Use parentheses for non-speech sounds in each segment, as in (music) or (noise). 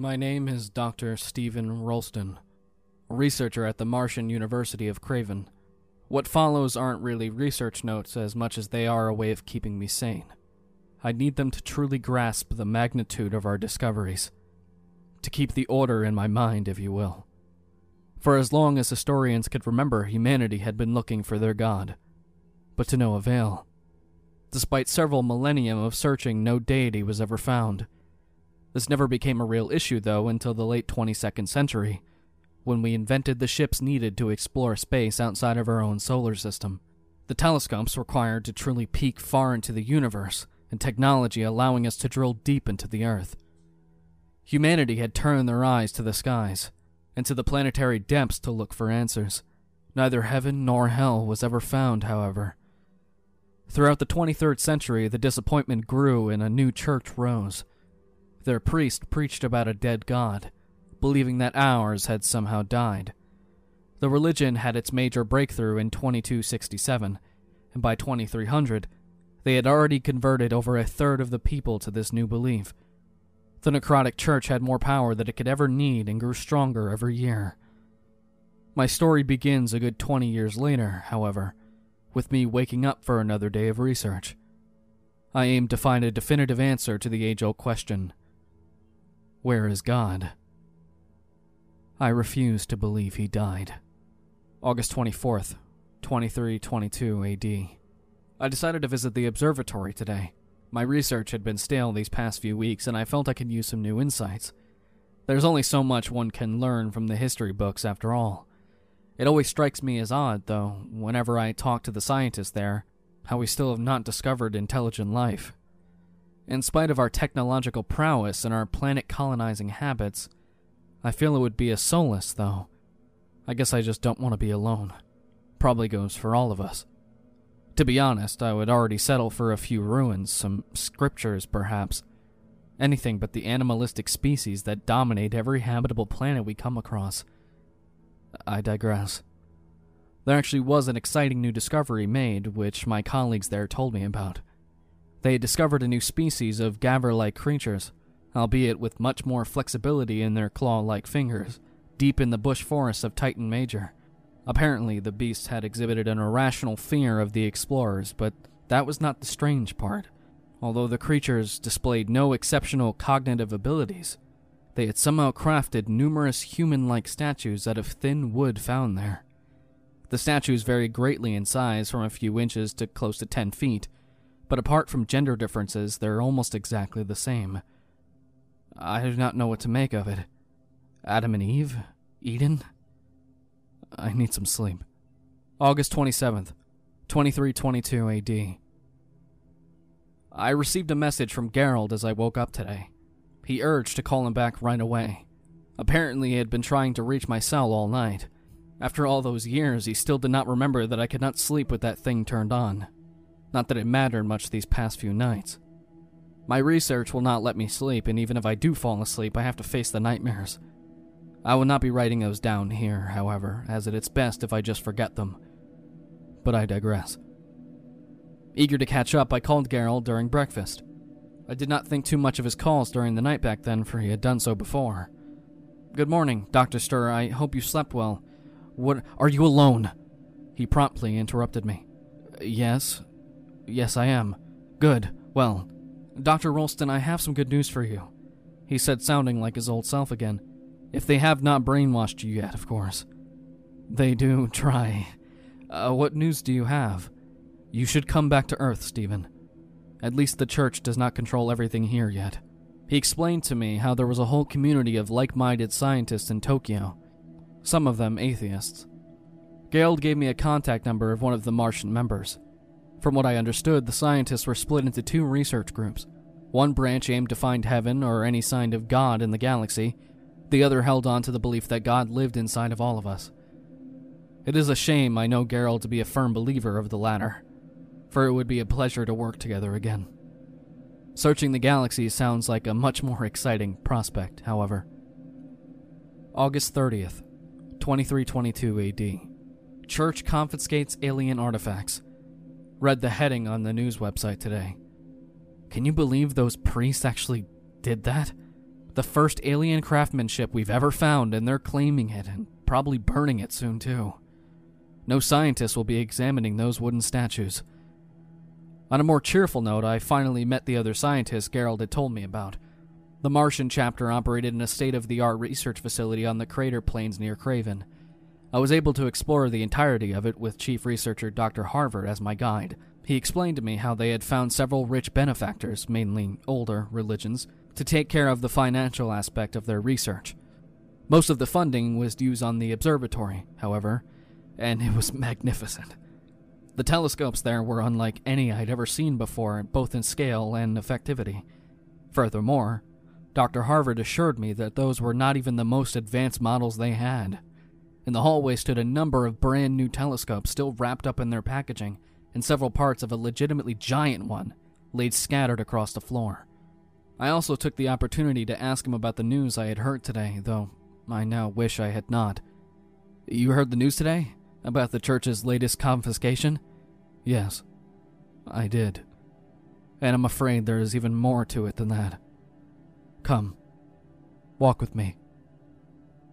My name is Dr. Stephen Rolston, researcher at the Martian University of Craven. What follows aren't really research notes as much as they are a way of keeping me sane. I need them to truly grasp the magnitude of our discoveries, to keep the order in my mind, if you will. For as long as historians could remember, humanity had been looking for their god, but to no avail. Despite several millennium of searching, no deity was ever found. This never became a real issue, though, until the late 22nd century, when we invented the ships needed to explore space outside of our own solar system. The telescopes required to truly peek far into the universe, and technology allowing us to drill deep into the Earth. Humanity had turned their eyes to the skies, and to the planetary depths to look for answers. Neither heaven nor hell was ever found, however. Throughout the 23rd century, the disappointment grew and a new church rose. Their priest preached about a dead God, believing that ours had somehow died. The religion had its major breakthrough in 2267, and by 2300, they had already converted over a third of the people to this new belief. The necrotic church had more power than it could ever need and grew stronger every year. My story begins a good 20 years later, however, with me waking up for another day of research. I aim to find a definitive answer to the age old question Where is God? I refuse to believe he died. August 24th, 2322 AD. I decided to visit the observatory today. My research had been stale these past few weeks, and I felt I could use some new insights. There's only so much one can learn from the history books, after all. It always strikes me as odd, though, whenever I talk to the scientists there, how we still have not discovered intelligent life. In spite of our technological prowess and our planet colonizing habits, I feel it would be a solace, though. I guess I just don't want to be alone. Probably goes for all of us. To be honest, I would already settle for a few ruins, some scriptures perhaps. Anything but the animalistic species that dominate every habitable planet we come across. I digress. There actually was an exciting new discovery made, which my colleagues there told me about. They had discovered a new species of gaver like creatures, albeit with much more flexibility in their claw like fingers, deep in the bush forests of Titan Major. Apparently, the beasts had exhibited an irrational fear of the explorers, but that was not the strange part. Although the creatures displayed no exceptional cognitive abilities, they had somehow crafted numerous human like statues out of thin wood found there. The statues varied greatly in size from a few inches to close to 10 feet, but apart from gender differences, they're almost exactly the same. I do not know what to make of it. Adam and Eve? Eden? I need some sleep. August 27th, 2322 AD. I received a message from Gerald as I woke up today. He urged to call him back right away. Apparently, he had been trying to reach my cell all night. After all those years, he still did not remember that I could not sleep with that thing turned on. Not that it mattered much these past few nights. My research will not let me sleep, and even if I do fall asleep, I have to face the nightmares. I will not be writing those down here, however, as it is best if I just forget them. But I digress. Eager to catch up, I called Gerald during breakfast. I did not think too much of his calls during the night back then, for he had done so before. Good morning, Dr. Stir. I hope you slept well. What are you alone? He promptly interrupted me. Yes. Yes, I am. Good. Well, Dr. Rolston, I have some good news for you. He said, sounding like his old self again. If they have not brainwashed you yet, of course. They do try. Uh, what news do you have? You should come back to Earth, Stephen. At least the church does not control everything here yet. He explained to me how there was a whole community of like minded scientists in Tokyo, some of them atheists. Gerald gave me a contact number of one of the Martian members. From what I understood, the scientists were split into two research groups. One branch aimed to find heaven or any sign of God in the galaxy, the other held on to the belief that God lived inside of all of us. It is a shame I know Gerald to be a firm believer of the latter, for it would be a pleasure to work together again. Searching the galaxy sounds like a much more exciting prospect, however. August 30th, 2322 AD. Church confiscates alien artifacts. Read the heading on the news website today. Can you believe those priests actually did that? The first alien craftsmanship we've ever found, and they're claiming it and probably burning it soon, too. No scientist will be examining those wooden statues. On a more cheerful note, I finally met the other scientists Gerald had told me about. The Martian chapter operated in a state of the art research facility on the crater plains near Craven. I was able to explore the entirety of it with Chief Researcher Dr. Harvard as my guide. He explained to me how they had found several rich benefactors, mainly older religions, to take care of the financial aspect of their research. Most of the funding was used on the observatory, however, and it was (laughs) magnificent. The telescopes there were unlike any I'd ever seen before, both in scale and effectivity. Furthermore, Dr. Harvard assured me that those were not even the most advanced models they had. In the hallway stood a number of brand new telescopes still wrapped up in their packaging, and several parts of a legitimately giant one laid scattered across the floor. I also took the opportunity to ask him about the news I had heard today, though I now wish I had not. You heard the news today? About the church's latest confiscation? Yes, I did. And I'm afraid there is even more to it than that. Come, walk with me.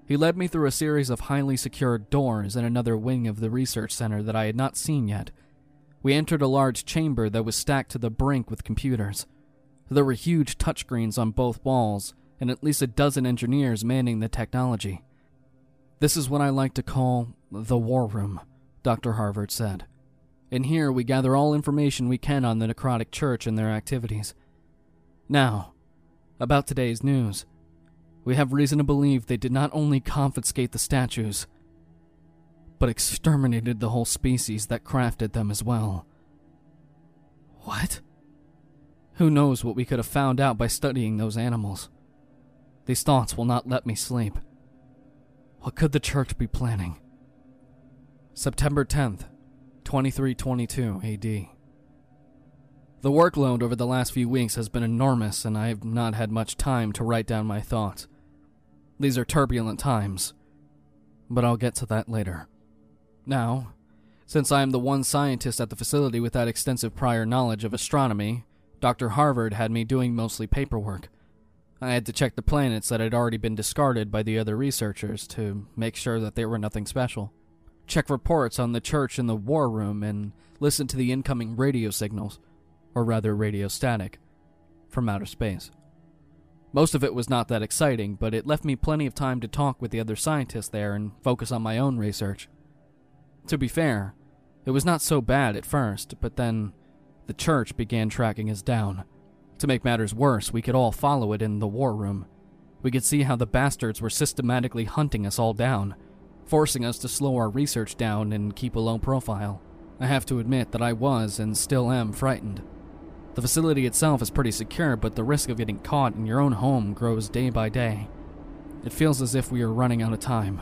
He led me through a series of highly secured doors in another wing of the research center that I had not seen yet. We entered a large chamber that was stacked to the brink with computers. There were huge touchscreens on both walls, and at least a dozen engineers manning the technology. This is what I like to call the war room, Dr. Harvard said. In here, we gather all information we can on the Necrotic Church and their activities. Now, about today's news. We have reason to believe they did not only confiscate the statues, but exterminated the whole species that crafted them as well. What? Who knows what we could have found out by studying those animals? These thoughts will not let me sleep. What could the church be planning? September 10th, 2322 AD. The workload over the last few weeks has been enormous, and I have not had much time to write down my thoughts. These are turbulent times, but I'll get to that later. Now, since I am the one scientist at the facility with that extensive prior knowledge of astronomy, Dr. Harvard had me doing mostly paperwork. I had to check the planets that had already been discarded by the other researchers to make sure that they were nothing special. Check reports on the church in the war room and listen to the incoming radio signals, or rather radio static, from outer space. Most of it was not that exciting, but it left me plenty of time to talk with the other scientists there and focus on my own research. To be fair, it was not so bad at first, but then the church began tracking us down. To make matters worse, we could all follow it in the war room. We could see how the bastards were systematically hunting us all down, forcing us to slow our research down and keep a low profile. I have to admit that I was and still am frightened. The facility itself is pretty secure, but the risk of getting caught in your own home grows day by day. It feels as if we are running out of time.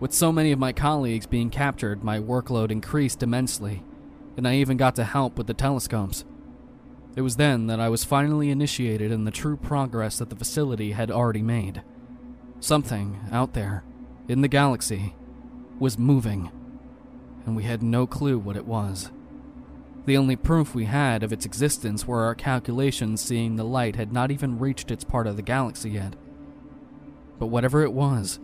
With so many of my colleagues being captured, my workload increased immensely, and I even got to help with the telescopes. It was then that I was finally initiated in the true progress that the facility had already made. Something out there, in the galaxy, was moving, and we had no clue what it was. The only proof we had of its existence were our calculations seeing the light had not even reached its part of the galaxy yet. But whatever it was,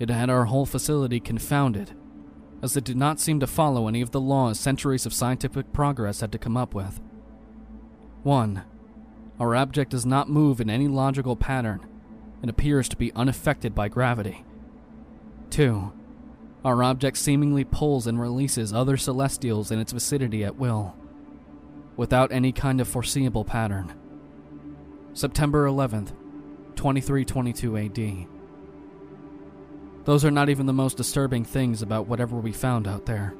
it had our whole facility confounded, as it did not seem to follow any of the laws centuries of scientific progress had to come up with. 1. Our object does not move in any logical pattern and appears to be unaffected by gravity. 2. Our object seemingly pulls and releases other celestials in its vicinity at will, without any kind of foreseeable pattern. September 11th, 2322 AD. Those are not even the most disturbing things about whatever we found out there.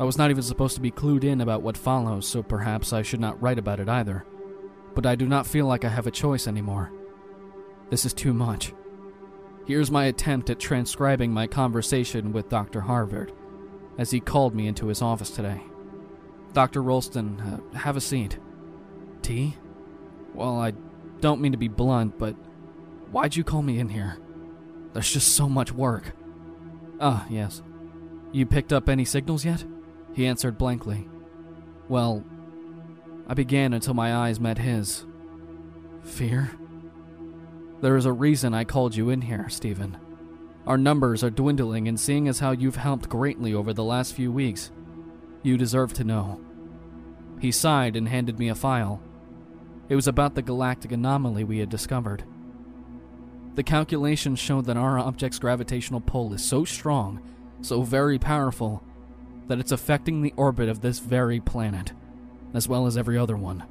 I was not even supposed to be clued in about what follows, so perhaps I should not write about it either. But I do not feel like I have a choice anymore. This is too much. Here's my attempt at transcribing my conversation with Dr. Harvard as he called me into his office today. Dr. Rolston, uh, have a seat. Tea? Well, I don't mean to be blunt, but why'd you call me in here? There's just so much work. Ah, yes. You picked up any signals yet? He answered blankly. Well, I began until my eyes met his. Fear? There is a reason I called you in here, Stephen. Our numbers are dwindling, and seeing as how you've helped greatly over the last few weeks, you deserve to know. He sighed and handed me a file. It was about the galactic anomaly we had discovered. The calculations showed that our object's gravitational pull is so strong, so very powerful, that it's affecting the orbit of this very planet, as well as every other one.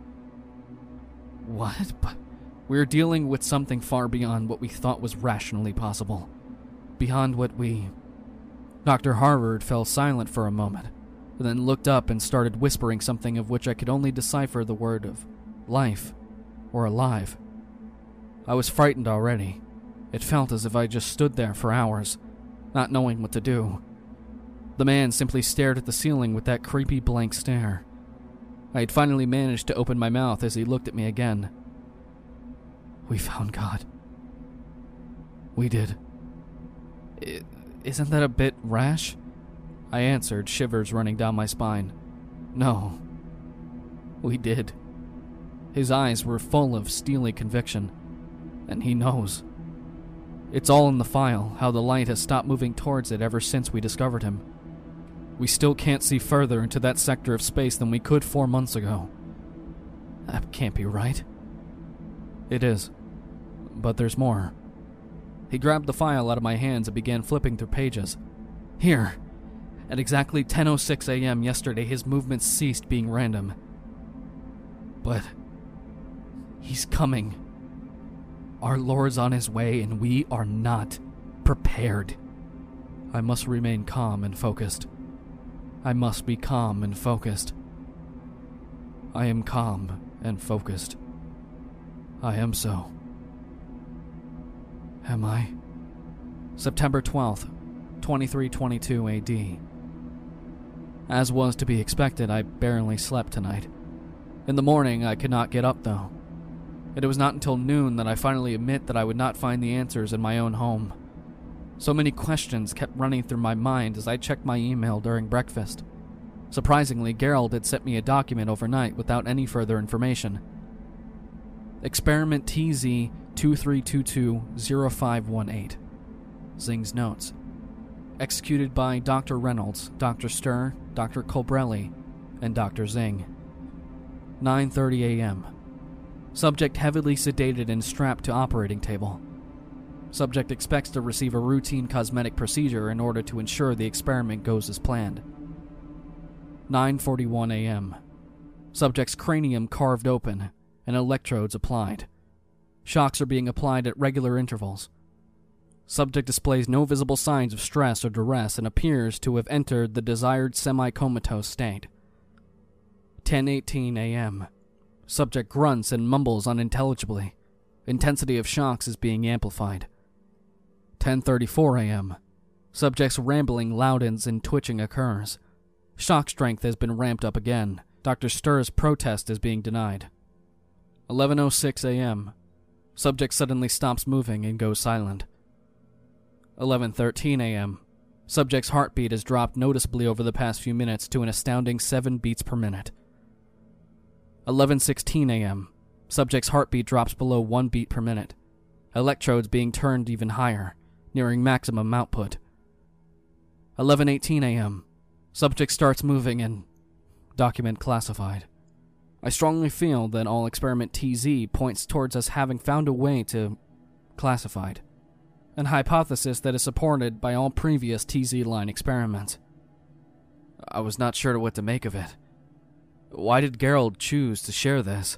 What? But we're dealing with something far beyond what we thought was rationally possible. Beyond what we. Dr. Harvard fell silent for a moment, then looked up and started whispering something of which I could only decipher the word of life or alive. I was frightened already. It felt as if I just stood there for hours, not knowing what to do. The man simply stared at the ceiling with that creepy blank stare. I had finally managed to open my mouth as he looked at me again. We found God. We did. is isn't that a bit rash? I answered, shivers running down my spine. No. We did. His eyes were full of steely conviction, and he knows. It's all in the file, how the light has stopped moving towards it ever since we discovered him. We still can't see further into that sector of space than we could four months ago. That can't be right. It is. But there's more. He grabbed the file out of my hands and began flipping through pages. Here. At exactly 10:06 a.m. yesterday, his movements ceased being random. But he's coming. Our Lord's on his way, and we are not prepared. I must remain calm and focused. I must be calm and focused. I am calm and focused. I am so. Am I? September 12th, 2322 AD. As was to be expected, I barely slept tonight. In the morning, I could not get up, though and it was not until noon that I finally admit that I would not find the answers in my own home. So many questions kept running through my mind as I checked my email during breakfast. Surprisingly, Gerald had sent me a document overnight without any further information. Experiment TZ 23220518. Zing's notes. Executed by Dr. Reynolds, Dr. Stir, Dr. Colbrelli, and Dr. Zing. 9:30 a.m. Subject heavily sedated and strapped to operating table. Subject expects to receive a routine cosmetic procedure in order to ensure the experiment goes as planned. 9:41 a.m. Subject's cranium carved open and electrodes applied. Shocks are being applied at regular intervals. Subject displays no visible signs of stress or duress and appears to have entered the desired semi-comatose state. 10:18 a.m. Subject grunts and mumbles unintelligibly. Intensity of shocks is being amplified. 10:34 a.m. Subject's rambling loudens and twitching occurs. Shock strength has been ramped up again. Dr. Stirr's protest is being denied. 11:06 a.m. Subject suddenly stops moving and goes silent. 11:13 a.m. Subject's heartbeat has dropped noticeably over the past few minutes to an astounding 7 beats per minute. 11:16 a.m. Subject's heartbeat drops below 1 beat per minute. Electrodes being turned even higher, nearing maximum output. 11:18 a.m. Subject starts moving and document classified. I strongly feel that all experiment TZ points towards us having found a way to classified. An hypothesis that is supported by all previous TZ line experiments. I was not sure what to make of it. Why did Gerald choose to share this?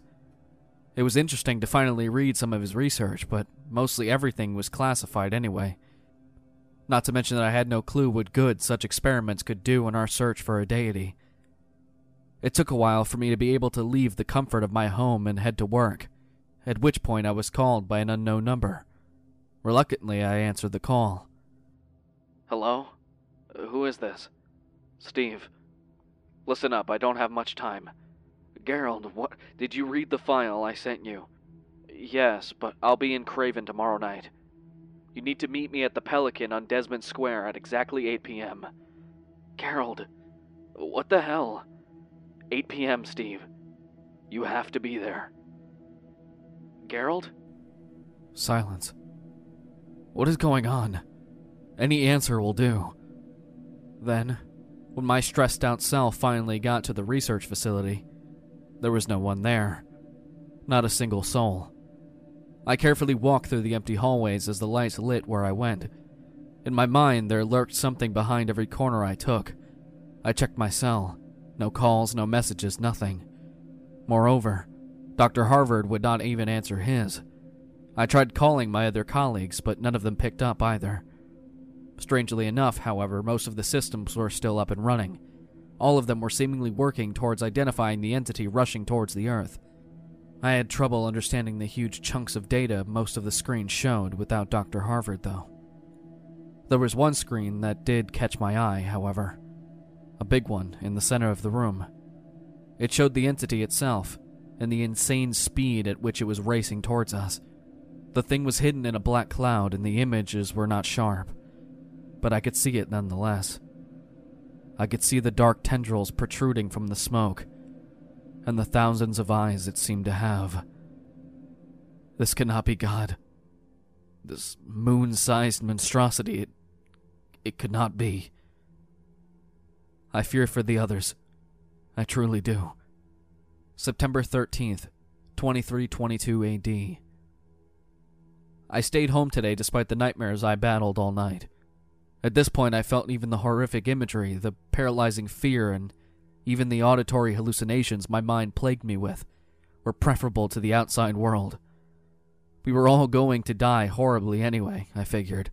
It was interesting to finally read some of his research, but mostly everything was classified anyway. Not to mention that I had no clue what good such experiments could do in our search for a deity. It took a while for me to be able to leave the comfort of my home and head to work, at which point I was called by an unknown number. Reluctantly, I answered the call. Hello? Who is this? Steve. Listen up, I don't have much time. Gerald, what did you read the file I sent you? Yes, but I'll be in Craven tomorrow night. You need to meet me at the Pelican on Desmond Square at exactly 8 p.m. Gerald, what the hell? 8 p.m., Steve. You have to be there. Gerald? Silence. What is going on? Any answer will do. Then, when my stressed out self finally got to the research facility, there was no one there. Not a single soul. I carefully walked through the empty hallways as the lights lit where I went. In my mind, there lurked something behind every corner I took. I checked my cell. No calls, no messages, nothing. Moreover, Dr. Harvard would not even answer his. I tried calling my other colleagues, but none of them picked up either. Strangely enough, however, most of the systems were still up and running. All of them were seemingly working towards identifying the entity rushing towards the Earth. I had trouble understanding the huge chunks of data most of the screens showed without Dr. Harvard, though. There was one screen that did catch my eye, however. A big one in the center of the room. It showed the entity itself and the insane speed at which it was racing towards us. The thing was hidden in a black cloud and the images were not sharp, but I could see it nonetheless. I could see the dark tendrils protruding from the smoke and the thousands of eyes it seemed to have. This cannot be God. This moon sized monstrosity, it, it could not be. I fear for the others. I truly do. September 13th, 2322 AD. I stayed home today despite the nightmares I battled all night. At this point, I felt even the horrific imagery, the paralyzing fear, and even the auditory hallucinations my mind plagued me with were preferable to the outside world. We were all going to die horribly anyway, I figured.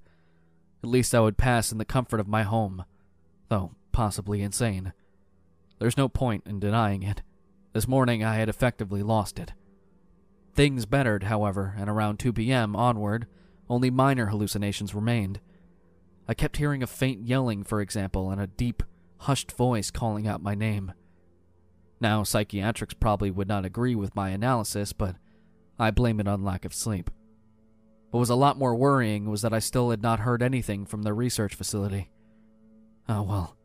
At least I would pass in the comfort of my home, though possibly insane. There's no point in denying it. This morning I had effectively lost it. Things bettered, however, and around 2 p.m. onward, only minor hallucinations remained. I kept hearing a faint yelling, for example, and a deep, hushed voice calling out my name. Now, psychiatrics probably would not agree with my analysis, but I blame it on lack of sleep. What was a lot more worrying was that I still had not heard anything from the research facility. Oh well.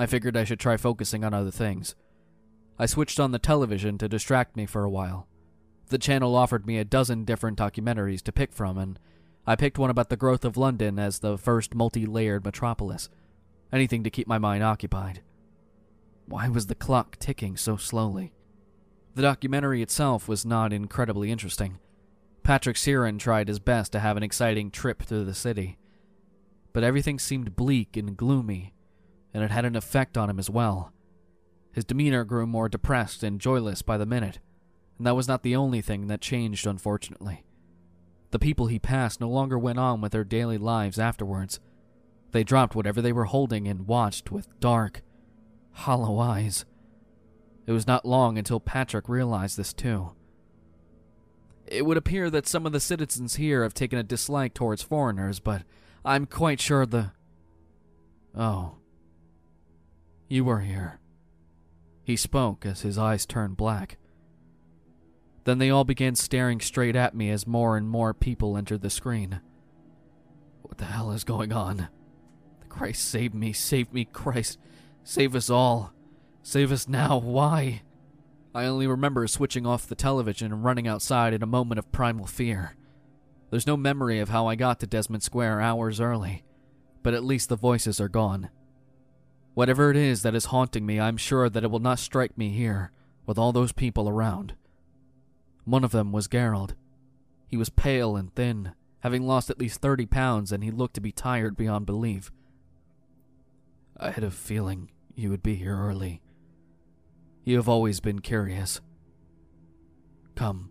I figured I should try focusing on other things. I switched on the television to distract me for a while. The channel offered me a dozen different documentaries to pick from, and I picked one about the growth of London as the first multi layered metropolis anything to keep my mind occupied. Why was the clock ticking so slowly? The documentary itself was not incredibly interesting. Patrick Siren tried his best to have an exciting trip through the city. But everything seemed bleak and gloomy, and it had an effect on him as well. His demeanor grew more depressed and joyless by the minute, and that was not the only thing that changed, unfortunately. The people he passed no longer went on with their daily lives afterwards. They dropped whatever they were holding and watched with dark, hollow eyes. It was not long until Patrick realized this too. It would appear that some of the citizens here have taken a dislike towards foreigners, but I'm quite sure the. Oh. You were here. He spoke as his eyes turned black. Then they all began staring straight at me as more and more people entered the screen. What the hell is going on? Christ, save me, save me, Christ. Save us all. Save us now. Why? I only remember switching off the television and running outside in a moment of primal fear. There's no memory of how I got to Desmond Square hours early, but at least the voices are gone. Whatever it is that is haunting me, I'm sure that it will not strike me here, with all those people around. One of them was Gerald. He was pale and thin, having lost at least 30 pounds, and he looked to be tired beyond belief. I had a feeling you would be here early. You have always been curious. Come,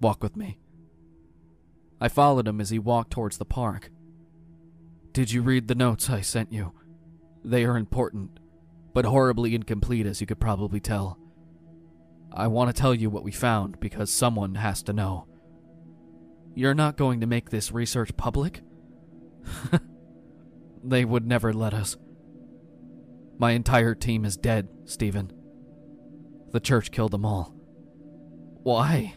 walk with me. I followed him as he walked towards the park. Did you read the notes I sent you? They are important, but horribly incomplete, as you could probably tell. I want to tell you what we found because someone has to know. You're not going to make this research public? (laughs) they would never let us. My entire team is dead, Stephen. The church killed them all. Why?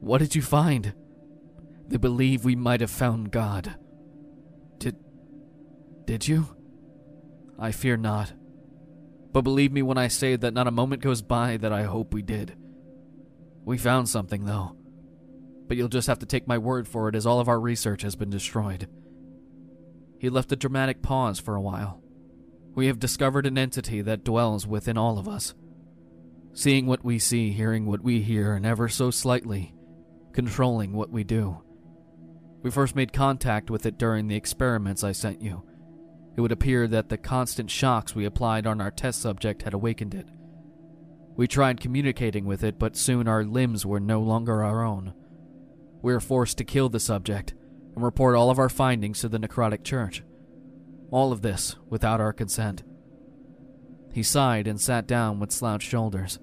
What did you find? They believe we might have found God. Did. Did you? I fear not. But believe me when I say that not a moment goes by that I hope we did. We found something, though. but you'll just have to take my word for it as all of our research has been destroyed. He left a dramatic pause for a while. We have discovered an entity that dwells within all of us. Seeing what we see, hearing what we hear, and ever so slightly controlling what we do. We first made contact with it during the experiments I sent you. It would appear that the constant shocks we applied on our test subject had awakened it. We tried communicating with it, but soon our limbs were no longer our own. We were forced to kill the subject and report all of our findings to the necrotic church. All of this without our consent. He sighed and sat down with slouched shoulders.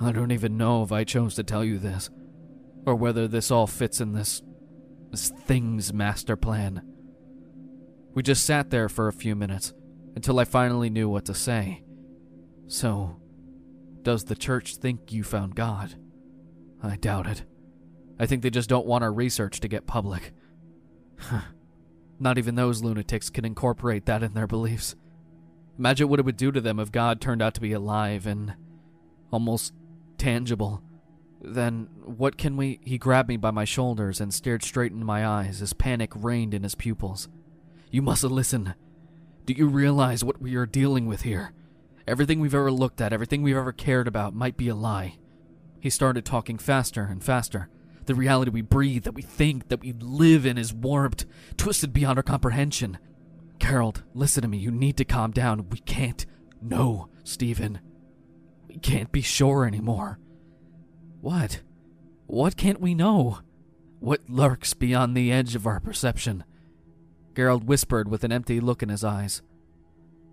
I don't even know if I chose to tell you this, or whether this all fits in this. this thing's master plan. We just sat there for a few minutes until I finally knew what to say. So, does the church think you found God? I doubt it. I think they just don't want our research to get public. Not even those lunatics can incorporate that in their beliefs. Imagine what it would do to them if God turned out to be alive and almost tangible. Then what can we. He grabbed me by my shoulders and stared straight into my eyes as panic reigned in his pupils. You must listen. Do you realize what we are dealing with here? Everything we've ever looked at, everything we've ever cared about, might be a lie. He started talking faster and faster. The reality we breathe, that we think, that we live in is warped, twisted beyond our comprehension. Carol, listen to me. You need to calm down. We can't. No, Stephen. We can't be sure anymore. What? What can't we know? What lurks beyond the edge of our perception? Gerald whispered with an empty look in his eyes.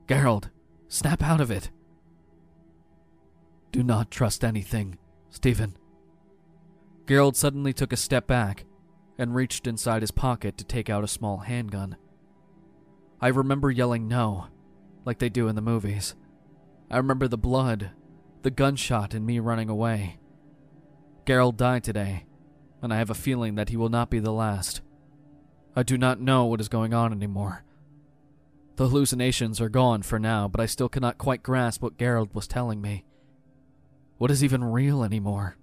Gerald, snap out of it. Do not trust anything, Stephen. Gerald suddenly took a step back and reached inside his pocket to take out a small handgun. I remember yelling no, like they do in the movies. I remember the blood, the gunshot, and me running away. Gerald died today, and I have a feeling that he will not be the last. I do not know what is going on anymore. The hallucinations are gone for now, but I still cannot quite grasp what Gerald was telling me. What is even real anymore?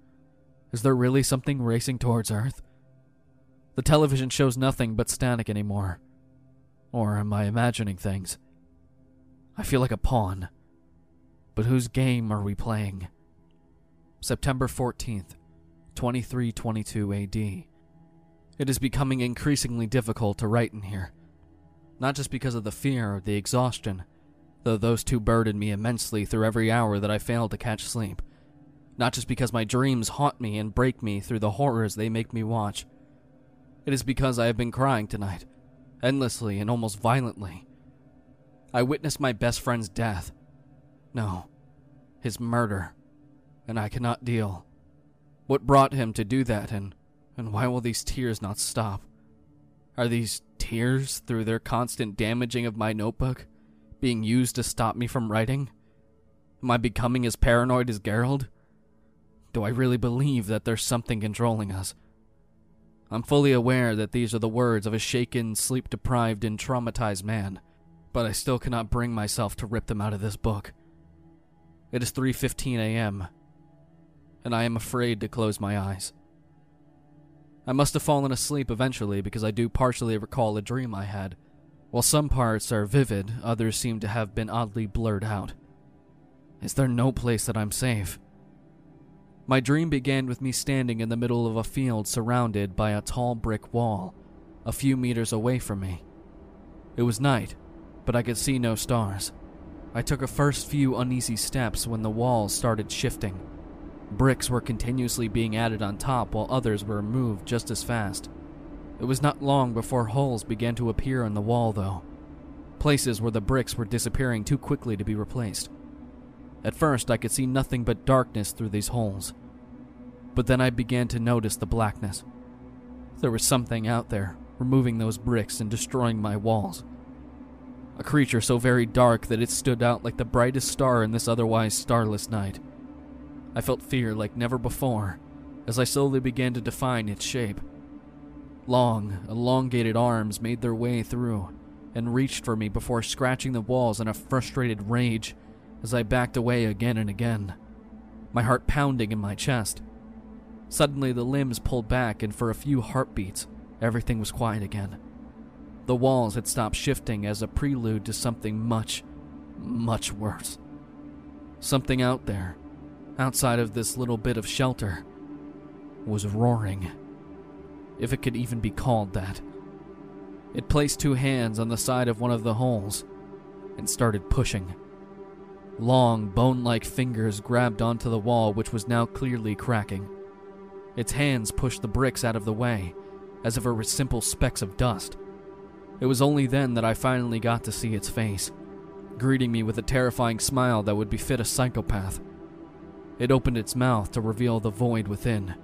Is there really something racing towards Earth? The television shows nothing but static anymore. Or am I imagining things? I feel like a pawn. But whose game are we playing? September 14th, 2322 AD. It is becoming increasingly difficult to write in here. Not just because of the fear or the exhaustion, though those two burdened me immensely through every hour that I failed to catch sleep not just because my dreams haunt me and break me through the horrors they make me watch. It is because I have been crying tonight, endlessly and almost violently. I witnessed my best friend's death. No, his murder. And I cannot deal. What brought him to do that, and, and why will these tears not stop? Are these tears, through their constant damaging of my notebook, being used to stop me from writing? Am I becoming as paranoid as Gerald? Do I really believe that there's something controlling us? I'm fully aware that these are the words of a shaken, sleep deprived, and traumatized man, but I still cannot bring myself to rip them out of this book. It is 3:15 a.m., and I am afraid to close my eyes. I must have fallen asleep eventually because I do partially recall a dream I had. While some parts are vivid, others seem to have been oddly blurred out. Is there no place that I'm safe? My dream began with me standing in the middle of a field surrounded by a tall brick wall, a few meters away from me. It was night, but I could see no stars. I took a first few uneasy steps when the walls started shifting. Bricks were continuously being added on top while others were removed just as fast. It was not long before holes began to appear in the wall, though. Places where the bricks were disappearing too quickly to be replaced. At first, I could see nothing but darkness through these holes. But then I began to notice the blackness. There was something out there, removing those bricks and destroying my walls. A creature so very dark that it stood out like the brightest star in this otherwise starless night. I felt fear like never before as I slowly began to define its shape. Long, elongated arms made their way through and reached for me before scratching the walls in a frustrated rage as I backed away again and again, my heart pounding in my chest. Suddenly, the limbs pulled back, and for a few heartbeats, everything was quiet again. The walls had stopped shifting as a prelude to something much, much worse. Something out there, outside of this little bit of shelter, was roaring. If it could even be called that. It placed two hands on the side of one of the holes and started pushing. Long, bone like fingers grabbed onto the wall, which was now clearly cracking. Its hands pushed the bricks out of the way, as if it were simple specks of dust. It was only then that I finally got to see its face, greeting me with a terrifying smile that would befit a psychopath. It opened its mouth to reveal the void within,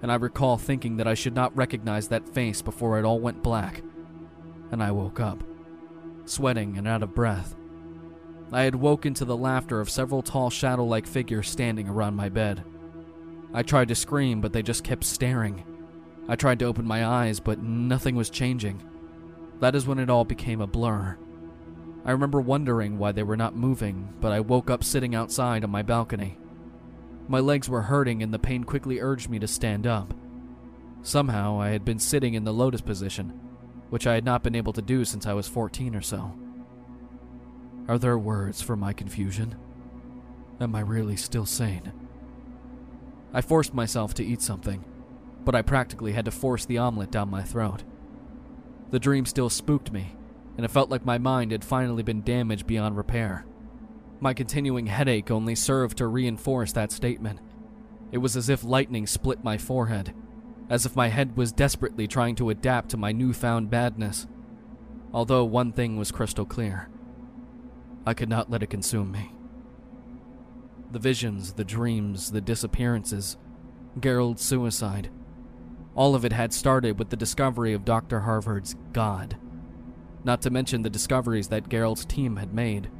and I recall thinking that I should not recognize that face before it all went black, and I woke up, sweating and out of breath. I had woken to the laughter of several tall shadow like figures standing around my bed. I tried to scream, but they just kept staring. I tried to open my eyes, but nothing was changing. That is when it all became a blur. I remember wondering why they were not moving, but I woke up sitting outside on my balcony. My legs were hurting, and the pain quickly urged me to stand up. Somehow, I had been sitting in the lotus position, which I had not been able to do since I was 14 or so. Are there words for my confusion? Am I really still sane? I forced myself to eat something, but I practically had to force the omelet down my throat. The dream still spooked me, and it felt like my mind had finally been damaged beyond repair. My continuing headache only served to reinforce that statement. It was as if lightning split my forehead, as if my head was desperately trying to adapt to my newfound badness. Although one thing was crystal clear I could not let it consume me. The visions, the dreams, the disappearances, Gerald's suicide. All of it had started with the discovery of Dr. Harvard's God. Not to mention the discoveries that Gerald's team had made.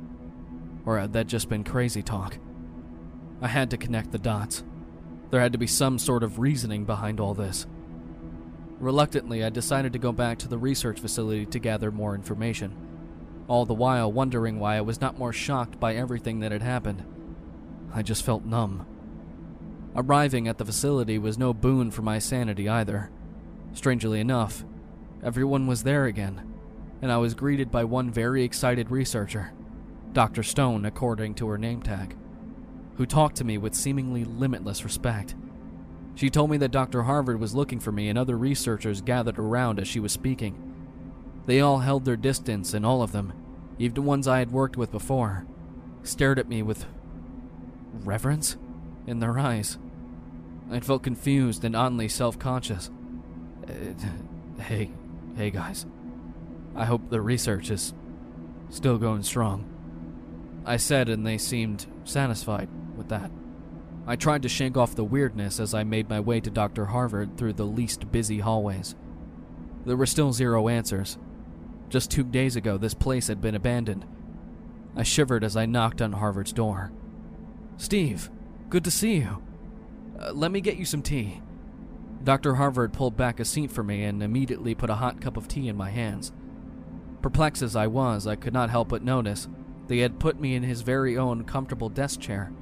Or had that just been crazy talk? I had to connect the dots. There had to be some sort of reasoning behind all this. Reluctantly, I decided to go back to the research facility to gather more information all the while wondering why I was not more shocked by everything that had happened. I just felt numb. Arriving at the facility was no boon for my sanity either. Strangely enough, everyone was there again, and I was greeted by one very excited researcher, Dr. Stone, according to her name tag, who talked to me with seemingly limitless respect. She told me that Dr. Harvard was looking for me, and other researchers gathered around as she was speaking. They all held their distance, and all of them, even the ones I had worked with before, stared at me with reverence in their eyes. I felt confused and oddly self conscious. Uh, hey, hey guys. I hope the research is still going strong. I said, and they seemed satisfied with that. I tried to shake off the weirdness as I made my way to Dr. Harvard through the least busy hallways. There were still zero answers, just two days ago, this place had been abandoned. I shivered as I knocked on Harvard's door. Steve, good to see you. Uh, let me get you some tea. Dr. Harvard pulled back a seat for me and immediately put a hot cup of tea in my hands. Perplexed as I was, I could not help but notice they had put me in his very own comfortable desk chair,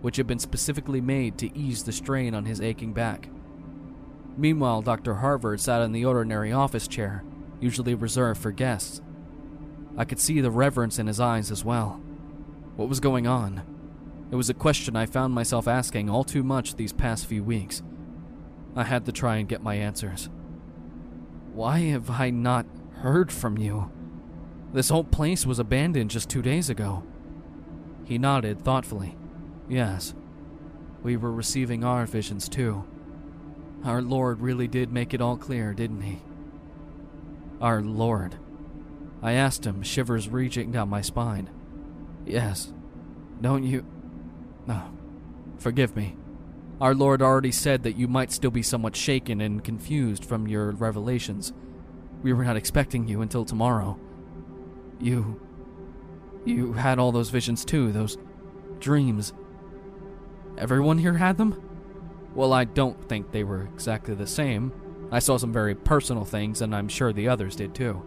which had been specifically made to ease the strain on his aching back. Meanwhile, Dr. Harvard sat in the ordinary office chair, usually reserved for guests. I could see the reverence in his eyes as well. What was going on? It was a question I found myself asking all too much these past few weeks. I had to try and get my answers. Why have I not heard from you? This whole place was abandoned just two days ago. He nodded thoughtfully. Yes, we were receiving our visions too. Our Lord really did make it all clear, didn't he? Our Lord. I asked him, shivers reaching down my spine. Yes. Don't you. No. Forgive me. Our Lord already said that you might still be somewhat shaken and confused from your revelations. We were not expecting you until tomorrow. You. You had all those visions too, those dreams. Everyone here had them? Well, I don't think they were exactly the same, I saw some very personal things, and I'm sure the others did too.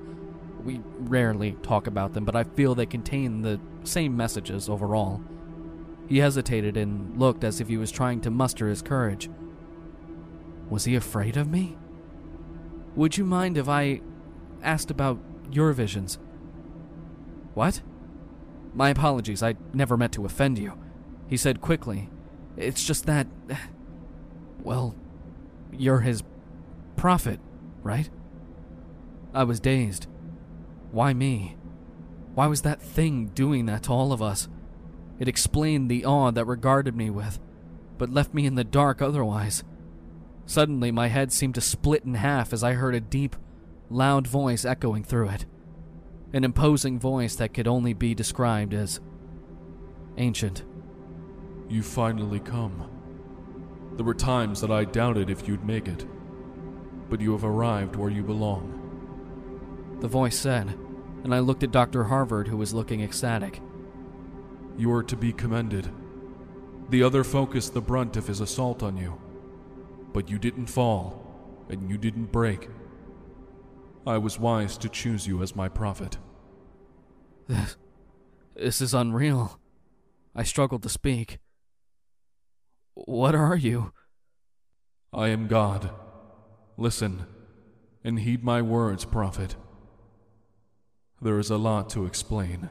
We rarely talk about them, but I feel they contain the same messages overall. He hesitated and looked as if he was trying to muster his courage. Was he afraid of me? Would you mind if I asked about your visions? What? My apologies, I never meant to offend you. He said quickly. It's just that. (sighs) Well, you're his prophet, right? I was dazed. Why me? Why was that thing doing that to all of us? It explained the awe that regarded me with, but left me in the dark otherwise. Suddenly, my head seemed to split in half as I heard a deep, loud voice echoing through it. An imposing voice that could only be described as ancient. You finally come. There were times that I doubted if you'd make it, but you have arrived where you belong. The voice said, and I looked at Dr. Harvard, who was looking ecstatic. You are to be commended. The other focused the brunt of his assault on you, but you didn't fall, and you didn't break. I was wise to choose you as my prophet. This, (laughs) this is unreal. I struggled to speak. What are you? I am God. Listen, and heed my words, prophet. There is a lot to explain.